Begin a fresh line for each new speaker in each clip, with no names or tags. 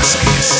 ask. is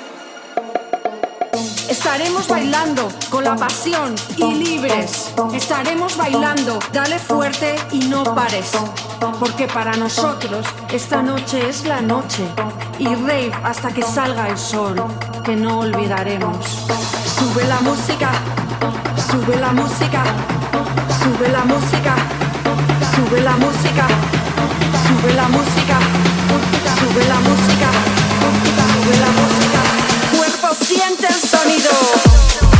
Estaremos bailando con la pasión y libres. Estaremos bailando, dale fuerte y no pares. Porque para nosotros esta noche es la noche. Y rave hasta que salga el sol, que no olvidaremos. Sube la música, sube la música, sube la música. Sube la música, sube la música, sube la música, sube la música. Cuerpo siente el sonido.